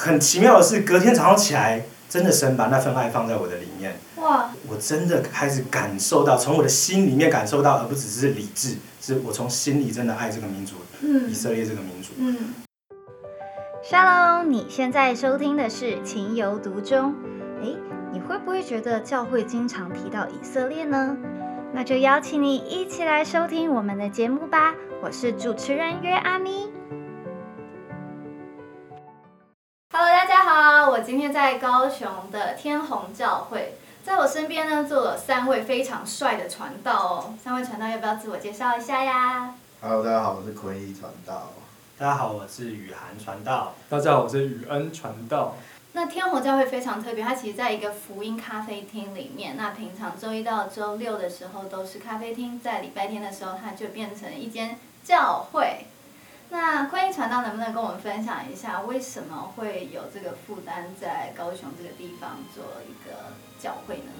很奇妙的是，隔天早上起来，真的神把那份爱放在我的里面。哇，我真的开始感受到，从我的心里面感受到，而不只是理智，是我从心里真的爱这个民族，嗯以色列这个民族。嗯，沙龙，你现在收听的是《情有独钟》。诶，你会不会觉得教会经常提到以色列呢？那就邀请你一起来收听我们的节目吧。我是主持人约阿咪。Hello，大家好，我今天在高雄的天虹教会，在我身边呢坐了三位非常帅的传道哦。三位传道要不要自我介绍一下呀？Hello，大家好，我是坤一传道。大家好，我是雨涵传道。大家好，我是雨恩传道。那天虹教会非常特别，它其实在一个福音咖啡厅里面。那平常周一到周六的时候都是咖啡厅，在礼拜天的时候它就变成一间教会。那观音传道能不能跟我们分享一下，为什么会有这个负担在高雄这个地方做一个教会呢？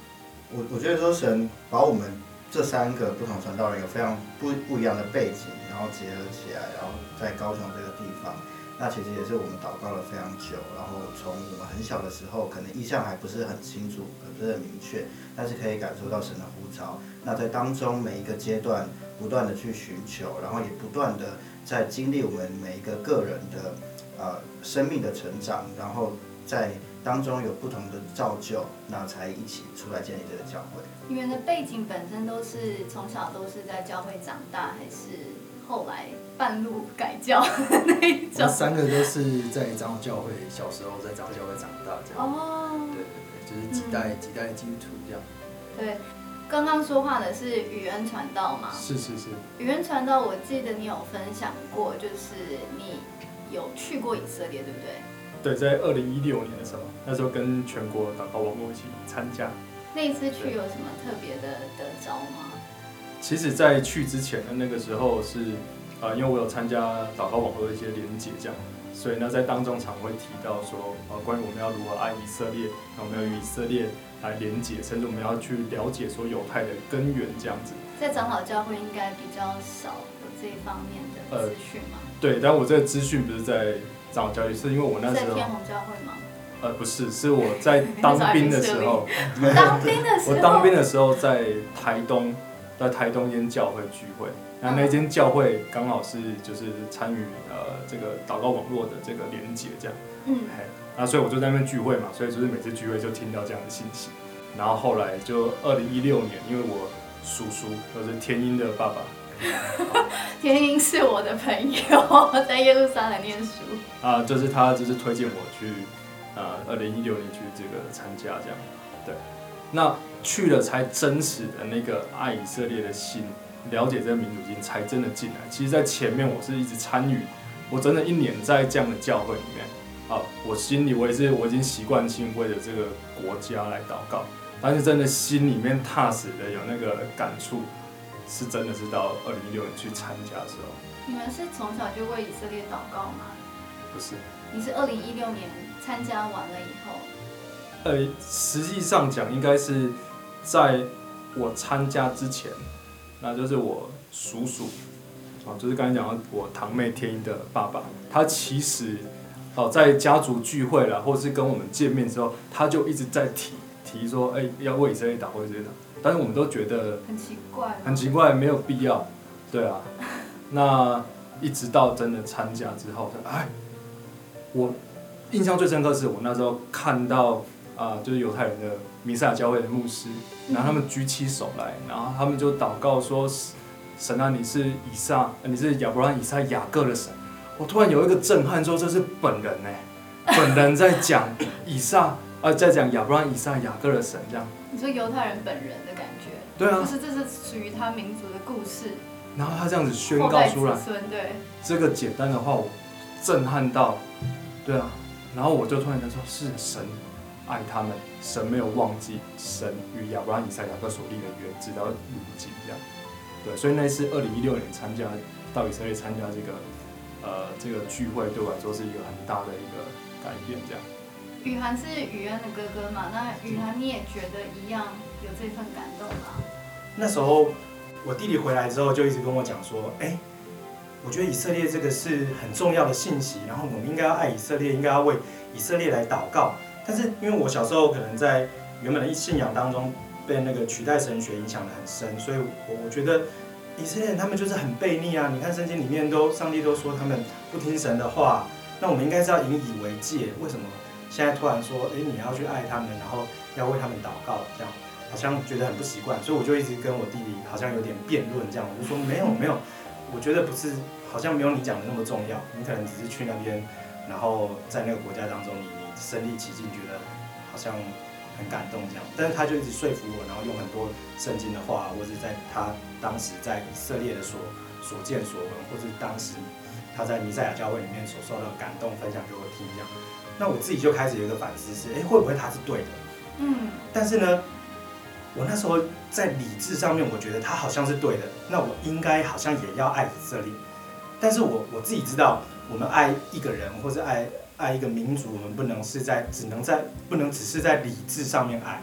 我我觉得说神把我们这三个不同传道人有非常不不一样的背景，然后结合起来，然后在高雄这个地方，那其实也是我们祷告了非常久，然后从我们很小的时候，可能意向还不是很清楚，不是很明确，但是可以感受到神的呼召。那在当中每一个阶段，不断的去寻求，然后也不断的在经历我们每一个个人的呃生命的成长，然后在当中有不同的造就，那才一起出来建立这个教会。你们的背景本身都是从小都是在教会长大，还是后来半路改教 那一种？三个都是在长老教会，小时候在长老教会长大，这样。哦对，对对，就是几代几代基督徒这样。对，刚刚说话的是语言传道嘛？是是是，语言传道，我记得你有分享过，就是你有去过以色列，对不对？对，在二零一六年的时候，那时候跟全国祷告网络一起参加。那一次去有什么特别的得着吗？其实，在去之前的那个时候是，呃，因为我有参加祷告网络的一些连结，这样，所以呢，在当中常会提到说，呃，关于我们要如何爱以色列，那我们要与以色列来连结，甚至我们要去了解说犹太的根源这样子。在长老教会应该比较少有这一方面的呃资讯嘛？对，但我这个资讯不是在长老教育，是因为我那时候在天，虹教会吗？呃，不是，是我在当 兵的时候。当兵的 时候，我当兵的时候在台东，在台东一间教会聚会，那那间教会刚好是就是参与呃这个祷告网络的这个连接这样，嗯，嘿，那所以我就在那边聚会嘛，所以就是每次聚会就听到这样的信息，然后后来就二零一六年，因为我叔叔就是天鹰的爸爸，天鹰是我的朋友，在耶路撒冷念书。啊、就是他就是推荐我去，呃，二零一六年去这个参加这样，对，那去了才真实的那个爱以色列的心，了解这个民族心，才真的进来。其实，在前面我是一直参与，我真的一年在这样的教会里面，啊，我心里我也是我已经习惯性为了这个国家来祷告，但是真的心里面踏实的有那个感触，是真的是到二零一六年去参加的时候，你们是从小就为以色列祷告吗？不是。你是二零一六年参加完了以后，呃，实际上讲，应该是在我参加之前，那就是我叔叔，啊，就是刚才讲到我堂妹天一的爸爸，他其实哦在家族聚会啦，或是跟我们见面之后，他就一直在提提说，哎、要为以色列打，为以色列祷，但是我们都觉得很奇怪，很奇怪，没有必要，对啊，那一直到真的参加之后，哎，我印象最深刻是我那时候看到啊、就是犹太人的弥赛亚教会的牧师，然后他们举起手来，然后他们就祷告说：“神啊，你是以撒，呃你是亚伯拉罕、以撒、雅各的神。”我突然有一个震撼，说这是本人哎，本人在讲以撒，呃，在讲亚伯拉罕、以撒、雅各的神这样。你说犹太人本人的感觉，对啊。就，是这是属于他民族的故事，然后他这样子宣告出来，孙对，这个简单的话，我震撼到，对啊，然后我就突然间说，是神爱他们，神没有忘记神与亚伯拉罕、以撒、雅各所立的约，直到如今这样。对，所以那次二零一六年参加到以色列参加这个呃这个聚会，对我来说是一个很大的一个改变，这样。雨涵是雨恩的哥哥嘛，那雨涵你也觉得一样有这份感动吗？那时候我弟弟回来之后，就一直跟我讲说，哎、我觉得以色列这个是很重要的信息，然后我们应该要爱以色列，应该要为以色列来祷告。但是因为我小时候可能在原本的信仰当中被那个取代神学影响的很深，所以我我觉得以色列人他们就是很悖逆啊。你看圣经里面都上帝都说他们不听神的话，那我们应该是要引以为戒。为什么现在突然说，诶，你要去爱他们，然后要为他们祷告，这样好像觉得很不习惯，所以我就一直跟我弟弟好像有点辩论这样，我就说没有没有，我觉得不是，好像没有你讲的那么重要，你可能只是去那边，然后在那个国家当中，你身临其境，觉得好像很感动这样，但是他就一直说服我，然后用很多圣经的话，或者在他当时在以色列的所所见所闻，或者当时他在弥赛亚教会里面所受到的感动分享给我听这样，那我自己就开始有一个反思是，哎，会不会他是对的？嗯，但是呢，我那时候在理智上面，我觉得他好像是对的，那我应该好像也要爱以色列。但是我我自己知道，我们爱一个人或者爱爱一个民族，我们不能是在只能在不能只是在理智上面爱，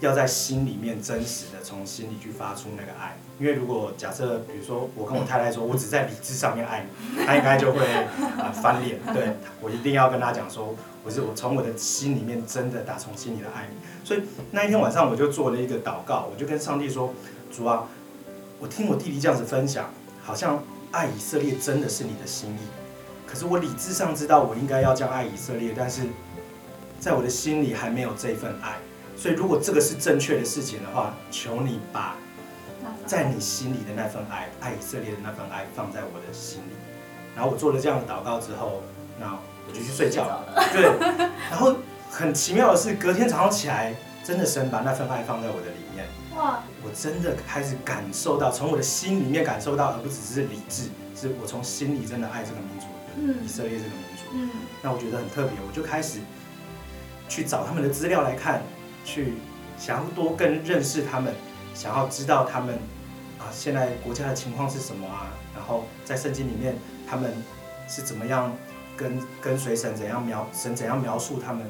要在心里面真实的从心里去发出那个爱。因为如果假设比如说我跟我太太说，我只在理智上面爱你，她应该就会啊、翻脸。对我一定要跟她讲说，我是我从我的心里面真的打从心里的爱你。所以那一天晚上我就做了一个祷告，我就跟上帝说：主啊，我听我弟弟这样子分享，好像爱以色列真的是你的心意。可是我理智上知道我应该要这样爱以色列，但是在我的心里还没有这份爱。所以如果这个是正确的事情的话，求你把在你心里的那份爱，爱以色列的那份爱放在我的心里。然后我做了这样的祷告之后，那我就去睡觉了。对，然后很奇妙的是，隔天早上起来，真的神把那份爱放在我的里面。哇，我真的开始感受到，从我的心里面感受到，而不只是理智，是我从心里真的爱这个民族，嗯。以色列这个民族。嗯。那我觉得很特别，我就开始去找他们的资料来看，去想要多更认识他们，想要知道他们啊现在国家的情况是什么啊，然后在圣经里面他们是怎么样跟跟随神怎样描神怎样描述他们，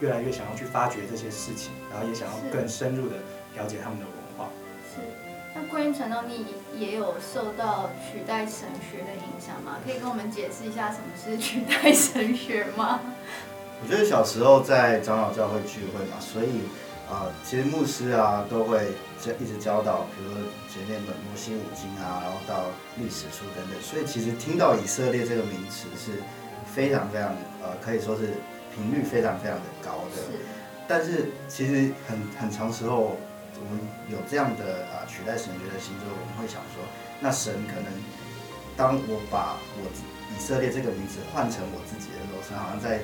越来越想要去发掘这些事情，然后也想要更深入的了解他们的关于传道，你也有受到取代神学的影响吗？可以跟我们解释一下什么是取代神学吗？我觉得小时候在长老教会聚会嘛，所以啊、呃其实牧师啊都会教一直教导，比如说前面本摩西五经啊，然后到历史书等等，所以其实听到以色列这个名词是非常非常呃，可以说是频率非常非常的高的。是，但是其实很很长时候，我们有这样的啊、取代神学的心之后，我们会想说，那神可能当我把我以色列这个名字换成我自己的时候，神好像在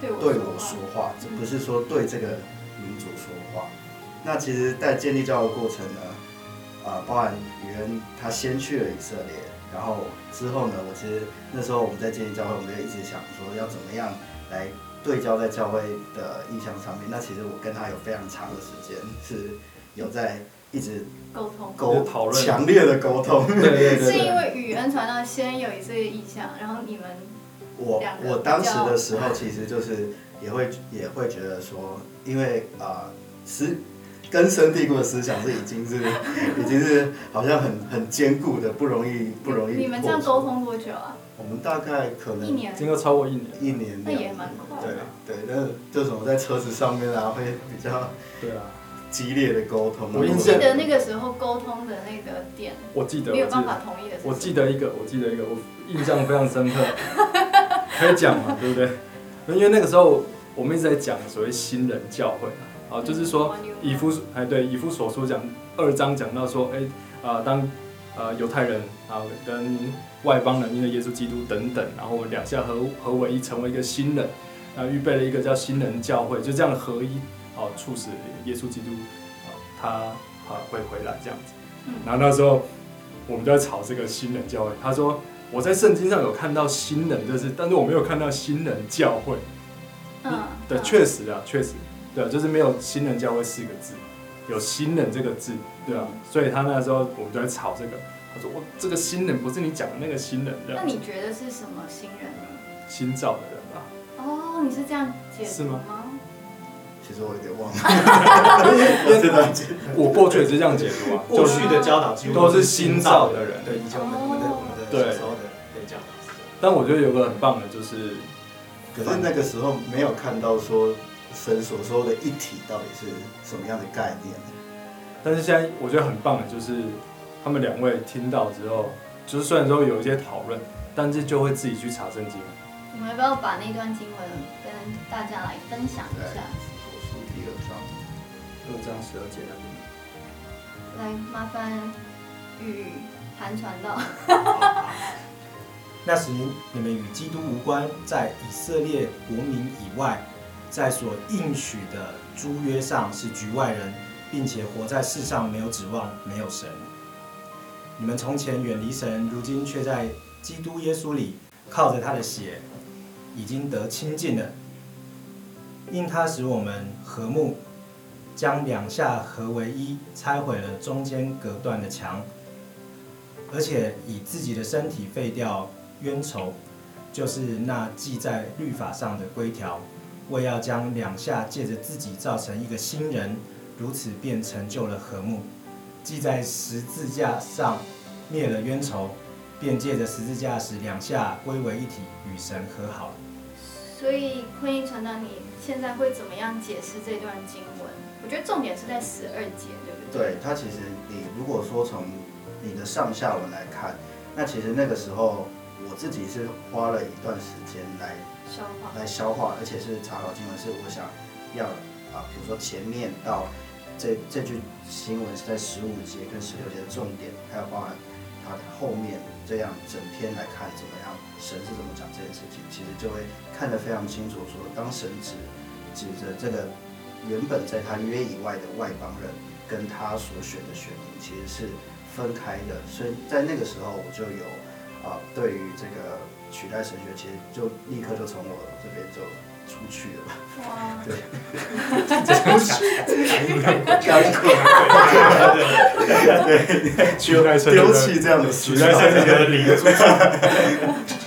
对我说话，这不是说对这个民族说话。那其实，在建立教会过程呢，啊、包含宇恩他先去了以色列，然后之后呢，我其实那时候我们在建立教会，我们就一直想说要怎么样来对焦在教会的印象上面。那其实我跟他有非常长的时间是有在一直沟通。沟讨论强烈的沟通。对对对是因对，为宇恩传道先有一次意向，然后你们我我当时的时候，其实就是也会也会觉得说，因为啊，思、根深蒂固的思想是已经是 已经是好像很很坚固的，不容易不容易。你们这样沟，通多久啊？我们大概可能一年，经过超过一年，一年那也两蛮快对的。对，那这种在车子上面啊，会比较对啊，激烈的沟通啊。我印象记得那个时候沟通的那个点我记得，没有办法同意的是什么，我记得一个，我记得一个，我印象非常深刻，可以讲嘛，对不对？因为那个时候我们一直在讲所谓新人教会啊，啊，就是说以夫哎对以夫所书讲二章讲到说，哎啊、当呃犹太人啊跟外邦人因为耶稣基督等等，然后两下合合为一，成为一个新人，啊预备了一个叫新人教会，就这样合一，哦、促使耶稣基督啊他啊会回来这样子。嗯然后那时候我们就在吵这个新人教会，他说我在圣经上有看到新人就是，但是我没有看到新人教会。嗯，对，嗯确实啊，确实，对啊，就是没有新人教会四个字，有新人这个字，对啊，所以他那时候我们就在吵这个，他说我这个新人不是你讲的那个新人，那你觉得是什么新人呢？新造的人吧，哦，你是这样解释吗吗？其实我有点忘了，这段记我过去也是这样解读啊，过去的教导几乎都是新造的人对，以前我们我们的我们的对小时候的被教导。但我觉得有个很棒的，就是可是那个时候没有看到说神所说的一体到底是什么样的概念。但是现在我觉得很棒的就是他们两位听到之后，就是虽然说有一些讨论，但是就会自己去查圣经。我们要不要把那段经文跟大家来分享一下？所书第二章，二章十二节那边。来，麻烦与韩传道。那时你们与基督无关，在以色列国民以外，在所应许的诸约上是局外人，并且活在世上没有指望，没有神。你们从前远离神，如今却在基督耶稣里靠着他的血，已经得清净了。因他使我们和睦，将两下合为一，拆毁了中间隔断的墙，而且以自己的身体废掉冤仇，就是那记在律法上的规条，为要将两下借着自己造成一个新人，如此便成就了和睦。记在十字架上灭了冤仇，便借着十字架使两下归为一体，与神和好。所以婚姻传道，你现在会怎么样解释这段经文？我觉得重点是在十二节，对不对？对它其实你如果说从你的上下文来看，那其实那个时候我自己是花了一段时间来消化。来消化，而且是查考经文，是我想要啊，比如说前面到这这句新闻是在十五节跟十六节的重点，还有包含它的后面这样整篇来看怎么样，神是怎么讲这件事情，其实就会看得非常清楚说当神指指着这个原本在他约以外的外邦人，跟他所选的选民其实是分开的，所以在那个时候我就有啊、对于这个取代神学，其实就立刻就从我这边就出去了。哇，对，取代圣丢弃这样的取思想。代圣经的灵出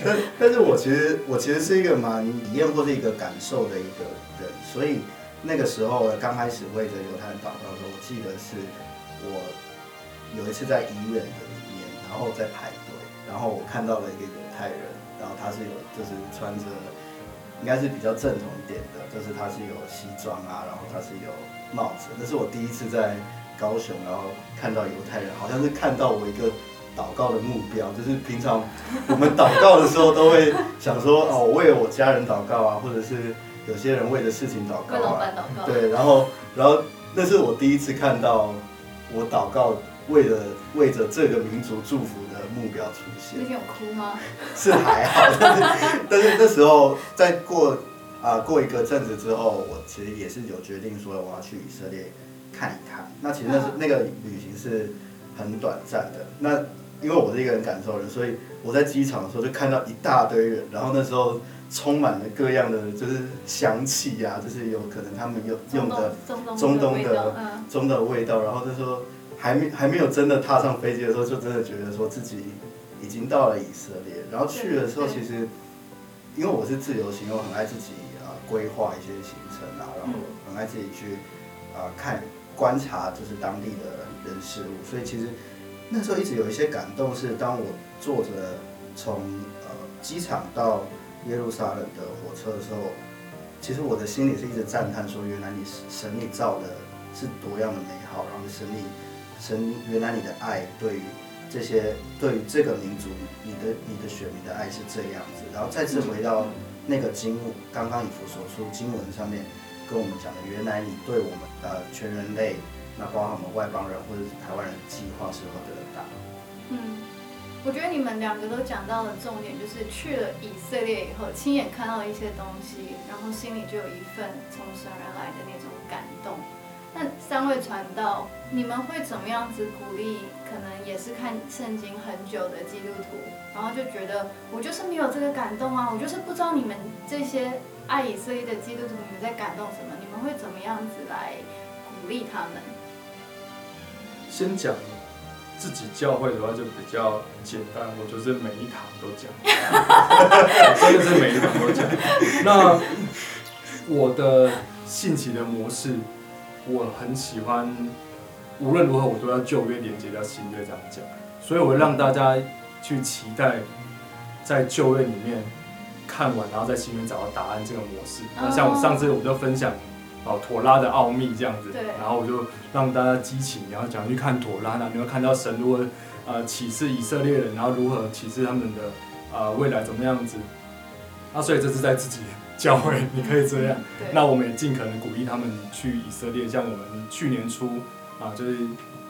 但但是我其实我其实是一个蛮体验或是一个感受的一个人，所以那个时候刚开始为着犹太人祷告的时候，我记得是我有一次在医院的里面，然后在排队，然后我看到了一个犹太人，然后他是有就是穿着应该是比较正统一点的，就是他是有西装啊，然后他是有帽子，那是我第一次在高雄，然后看到犹太人，好像是看到我一个祷告的目标，就是平常我们祷告的时候都会想说，哦，为我家人祷告啊，或者是有些人为的事情祷为老告啊，板祷告。对，然后然后那是我第一次看到我祷告为了为着这个民族祝福的目标出现那。天有哭吗？是还好，但是 但是那时候在过啊、过一个阵子之后，我其实也是有决定说我要去以色列看一看。那其实那是、嗯那个旅行是很短暂的。那因为我是一个人感受人，所以我在机场的时候就看到一大堆人，然后那时候充满了各样的就是香气啊，就是有可能他们用用的中东中东的嗯，中的味道，然后那时候还没还没有真的踏上飞机的时候，就真的觉得说自己已经到了以色列。然后去的时候，其实因为我是自由行，我很爱自己啊规划一些行程啊，然后很爱自己去啊、看观察就是当地的人事物，所以其实那时候一直有一些感动，是当我坐着从呃机场到耶路撒冷的火车的时候，其实我的心里是一直赞叹说，原来你神你造的是多样的美好，然后神你神原来你的爱对于这些对于这个民族，你的你的选民的爱是这样子，然后再次回到那个经，刚刚以弗所书经文上面跟我们讲的，原来你对我们呃全人类，那包含我们外邦人或者是台湾人的计划是何等的大。嗯，我觉得你们两个都讲到了重点，就是去了以色列以后，亲眼看到一些东西，然后心里就有一份从神而来的那种感动。那三位传道，你们会怎么样子鼓励？可能也是看圣经很久的基督徒，然后就觉得我就是没有这个感动啊，我就是不知道你们这些爱以色列的基督徒，你们在感动什么？你们会怎么样子来鼓励他们？先讲自己教会的话就比较简单，我就是每一堂都讲，真的是每一堂都讲。那我的兴起的模式，我很喜欢，无论如何我都要旧约连接到新约这样讲，所以我会让大家去期待，在旧约里面看完，然后在心里面找到答案这个模式。那像我上次我就分享哦妥拉的奥秘这样子对，然后我就让大家激情，然后讲去看妥拉，那你会看到神如何呃启示以色列人，然后如何启示他们的呃未来怎么样子。那所以这是在自己教会，你可以这样。那我们也尽可能鼓励他们去以色列，像我们去年初啊，就是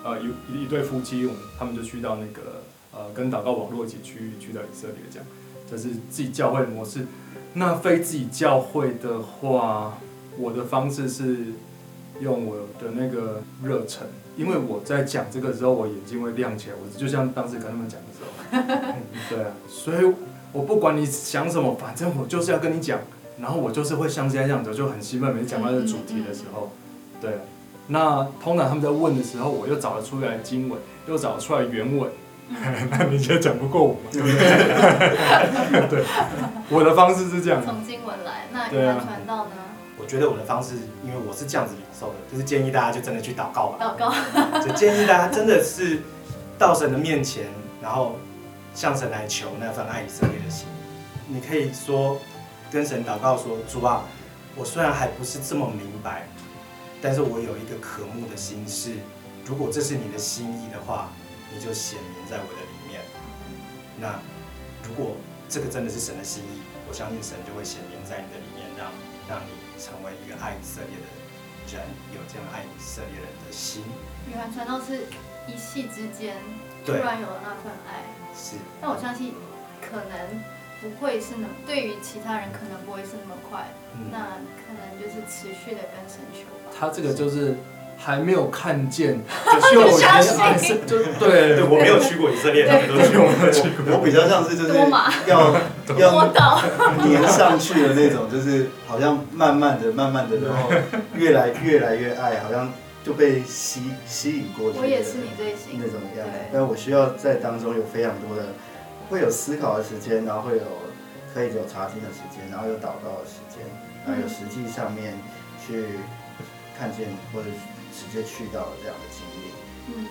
呃一一一对夫妻，我们他们就去到那个呃跟祷告网络一起去去到以色列，这样，这是自己教会的模式。那非自己教会的话，我的方式是用我的那个热忱，因为我在讲这个时候，我眼睛会亮起来，我就像当时跟他们讲的时候，对啊，所以我不管你想什么，反正我就是要跟你讲。然后我就是会像现在这样子，就很兴奋，每次讲到这个主题的时候，对。那通常他们在问的时候，我又找得出来经文，又找得出来原文，那你现在讲不过我嘛，对不对？对，我的方式是这样。从经文来，那一般传道呢？我觉得我的方式，因为我是这样子领受的，就是建议大家就真的去祷告吧，祷告，就建议大家真的是到神的面前，然后向神来求那份爱以色列的心。你可以说跟神祷告说：“主啊，我虽然还不是这么明白，但是我有一个渴慕的心事，如果这是你的心意的话，你就显明在我的里面。那如果这个真的是神的心意，我相信神就会显明在你的里面，让让你成为一个爱以色列的人，有这样爱以色列人的心。约翰传道是一夕之间突，然有了那份爱，是，但我相信可能不会是那么，对于其他人可能不会是那么快，嗯，那可能就是持续的跟神求吧。他这个就是还没有看见，就就已经相信爱是就对，对我没有去过以色列，他们都去过，我去过。我比较像是就是要 要，粘上去的那种，就是好像慢慢的、慢慢的，然后越来越来越爱，好像就被吸吸引过去。我也是你最行那。种样子。但我需要在当中有非常多的，会有思考的时间，然后会有可以有查经的时间，然后有祷告的时间，然后有实际上面去看见或者直接去到了这样的经历。嗯，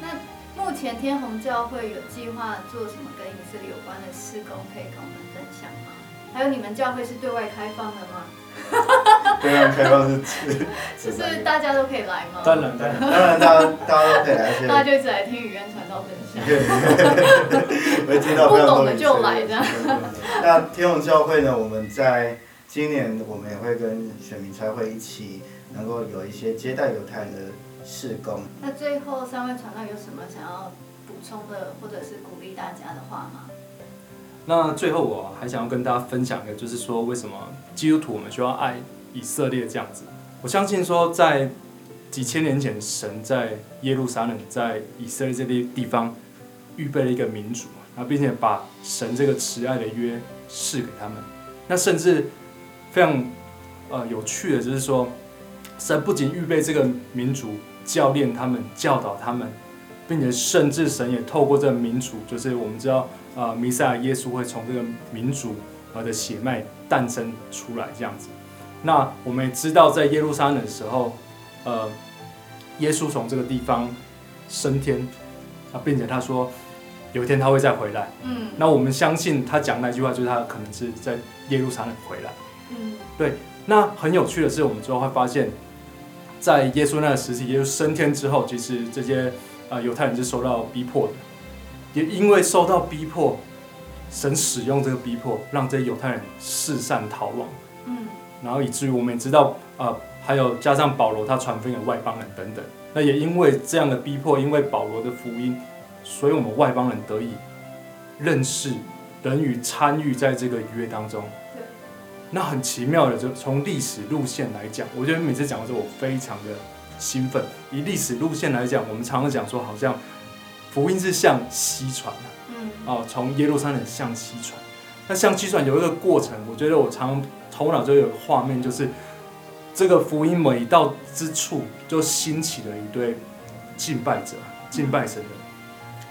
那目前天虹教会有计划做什么跟以色列有关的施工，可以跟我们分享吗？还有你们教会是对外开放的吗？对外开放是指，就是大家都可以来吗？当然当然，当然大家大家都可以来，大家就一直来听语言传道分享。我会听到不懂的就来这样那天虹教会呢，我们在今年我们也会跟选民差会一起，能够有一些接待犹太人的事工。那最后三位传道有什么想要补充的，或者是鼓励大家的话吗？那最后我还想要跟大家分享一个，就是说为什么基督徒我们需要爱以色列这样子。我相信说，在几千年前，神在耶路撒冷，在以色列这些地方预备了一个民族，然后并且把神这个慈爱的约赐给他们。那甚至非常呃有趣的，就是说，神不仅预备这个民族，教练他们，教导他们，并且甚至神也透过这个民族，就是我们知道。呃，弥赛亚耶稣会从这个民族呃的血脉诞生出来，这样子。那我们也知道，在耶路撒冷的时候，呃，耶稣从这个地方升天，啊，并且他说有一天他会再回来。嗯那我们相信他讲那句话，就是他可能是在耶路撒冷回来。嗯对那很有趣的是，我们之后会发现，在耶稣那个时期，耶稣升天之后，其实这些呃犹太人是受到逼迫的，也因为受到逼迫，神使用这个逼迫，让这些犹太人四散逃亡，嗯然后以至于我们也知道，呃，还有加上保罗他传福音给外邦人等等，那也因为这样的逼迫，因为保罗的福音，所以我们外邦人得以认识，等于参与在这个约当中。对那很奇妙的，就从历史路线来讲，我觉得每次讲的时候，我非常的兴奋。以历史路线来讲，我们常常讲说，好像福音是向西传的，嗯哦，从耶路撒冷向西传。那向西传有一个过程，我觉得我常头脑就有画面，就是这个福音每到之处，就兴起了一堆敬拜者，敬拜神的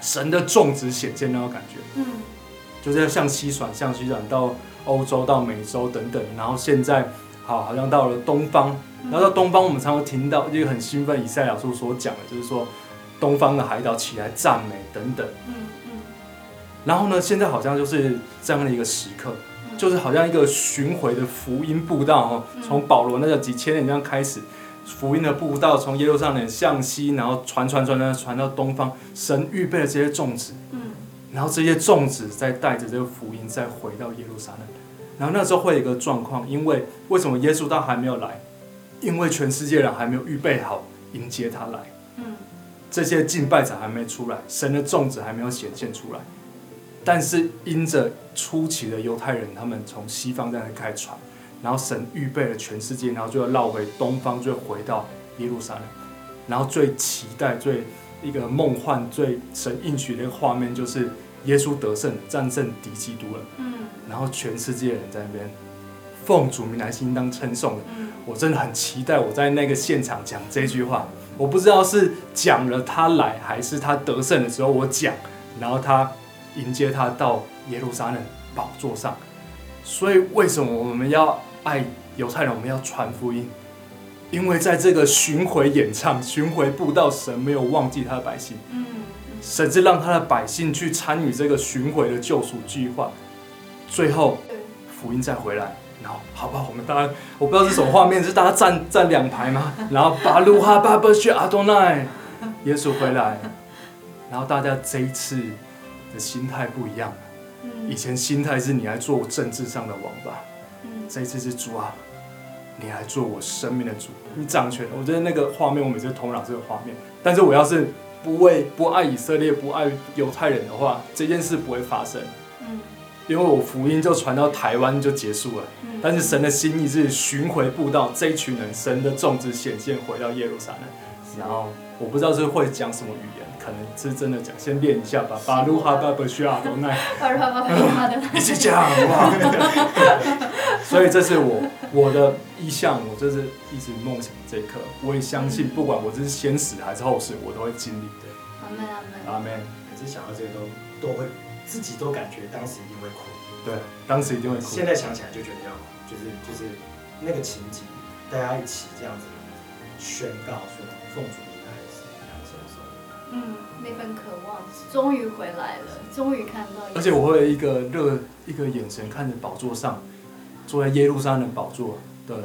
神的种植显现那种感觉。嗯就是要向西传，向西传到欧洲、到美洲等等，然后现在好好像到了东方，然后到东方，我们常常听到一个很兴奋，以赛亚书所讲的，就是说东方的海岛起来赞美等等。嗯嗯。然后呢，现在好像就是这样的一个时刻，嗯。就是好像一个巡回的福音步道哦，嗯。从保罗那个几千年这样开始，福音的步道从耶路撒冷向西，然后传传传传传到东方，神预备了这些种子，嗯然后这些种子再带着这个福音再回到耶路撒冷，然后那时候会有一个状况，因为为什么耶稣他还没有来？因为全世界人还没有预备好迎接他来，嗯这些敬拜者还没出来，神的种子还没有显现出来。但是因着初期的犹太人，他们从西方在那开始传，然后神预备了全世界，然后就要绕回东方，就回到耶路撒冷。然后最期待、最一个梦幻、最神应许的一个画面，就是耶稣得胜，战胜敌基督了。嗯然后全世界人在那边奉主名来应当称颂的。嗯我真的很期待我在那个现场讲这句话。我不知道是讲了他来，还是他得胜的时候我讲，然后他迎接他到耶路撒冷宝座上。所以为什么我们要爱犹太人？我们要传福音，因为在这个巡回演唱、巡回布道，神没有忘记他的百姓，嗯甚至让他的百姓去参与这个巡回的救赎计划。最后福音再回来，然后好吧，我们大家我不知道是什么画面，是大家站站两排吗？然后巴鲁哈巴巴去阿多奈，耶稣回来，然后大家这一次的心态不一样了。以嗯前心态是你来做我政治上的王吧，嗯这一次是主啊，你来做我生命的主，你掌权。我觉得那个画面，我每次同样这个画面。但是我要是不为不爱以色列、不爱犹太人的话，这件事不会发生，嗯因为我福音就传到台湾就结束了。嗯但是神的心意是巡回布道，这一群人，神的种子显现回到耶路撒冷。然后我不知道是会讲什么语言，可能是真的讲，先练一下吧。巴鲁哈巴伯需阿多奈，巴拉巴拉巴拉的一起讲哇！所以这是我我的意向，我就是一直梦想这一刻。我也相信，不管我这是先死还是后死，我都会经历。阿门阿门。阿门。每次想到这个都都会自己都感觉当时一定会哭，对，当时一定会哭现。在想起来就觉得要哭，就是就是那个情景，大家一起这样子宣告说奉主名来是两手手，嗯，那份渴望终于回来了，终于看到。而且我会有一个热一个眼神看着宝座上坐在耶路撒冷宝座的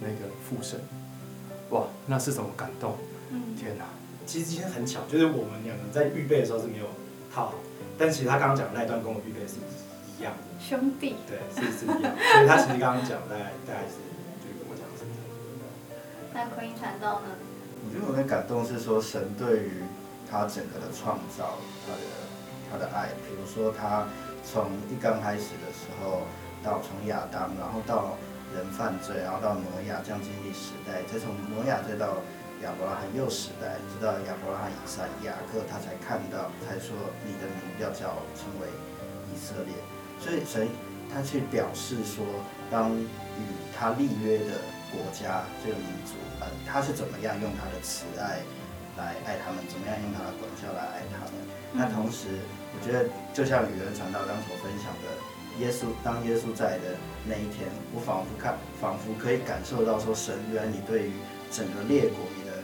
那个父神，哇，那是什么感动？嗯天哪！其实今天很巧，就是我们两个在预备的时候是没有套好，但其实他刚刚讲的那一段跟我预备是一样的，兄弟，对，是是一样，所以他其实刚刚讲大概大概是就是跟我讲的是这样。那婚姻传道呢？我觉得我的感动是说，神对于他整个的创造，他的他的爱，比如说他从一刚开始的时候，到从亚当，然后到人犯罪，然后到挪亚这样经历时代，再从挪亚再到亚伯拉罕又时代，直到亚伯拉罕、以撒、雅各，他才看到，才说你的名要叫称为以色列。所以神他去表示说，当与他立约的国家这个民族，呃，他是怎么样用他的慈爱来爱他们，怎么样用他的管教来爱他们。那同时，我觉得就像语言传道当所分享的，耶稣当耶稣在的那一天，我仿佛看，仿佛可以感受到说，神原来你对于整个列国你的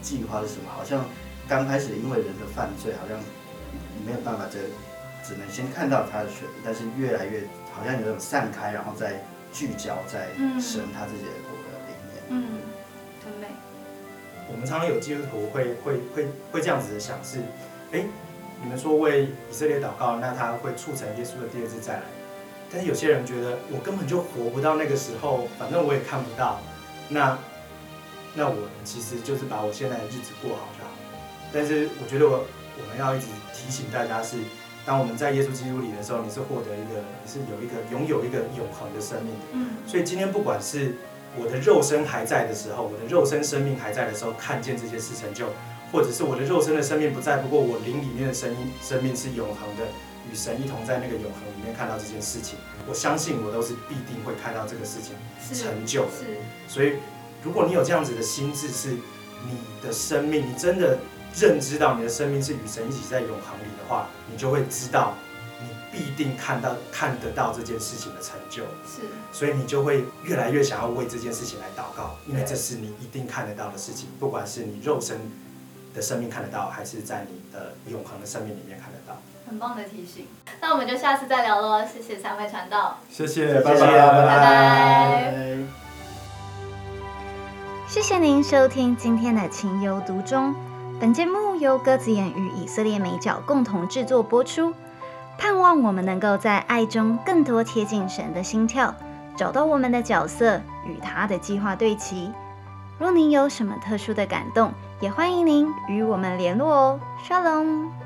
计划是什么？好像刚开始因为人的犯罪，好像你没有办法这只能先看到他的选民，但是越来越好像有种散开，然后再聚焦在嗯神他自己的国的里面。嗯，很美。我们常常有基督徒会会会会这样子的想是，哎，你们说为以色列祷告，那他会促成耶稣的第二次再来。但是有些人觉得我根本就活不到那个时候，反正我也看不到，那那我其实就是把我现在的日子过好就好。但是我觉得我我们要一直提醒大家是，当我们在耶稣基督里的时候，你是获得一个，你是有一个拥有一个永恒的生命的。嗯所以今天不管是我的肉身还在的时候，我的肉身生命还在的时候，看见这些事成就，或者是我的肉身的生命不在，不过我灵里面的生命生命是永恒的，与神一同在那个永恒里面看到这件事情，我相信我都是必定会看到这个事情成就的。是，所以，如果你有这样子的心智，是你的生命，你真的认知到你的生命是与神一起在永恒里的话，你就会知道，你必定看到看得到这件事情的成就。是，所以你就会越来越想要为这件事情来祷告，因为这是你一定看得到的事情，不管是你肉身的生命看得到，还是在你的永恒的生命里面看得到。很棒的提醒。那我们就下次再聊喽，谢谢三位传道，谢谢，拜谢谢，拜拜拜拜。谢谢您收听今天的《情有独钟》。本节目由鸽子眼与以色列美角共同制作播出。盼望我们能够在爱中更多贴近神的心跳，找到我们的角色与他的计划对齐。若您有什么特殊的感动，也欢迎您与我们联络哦。Shalom。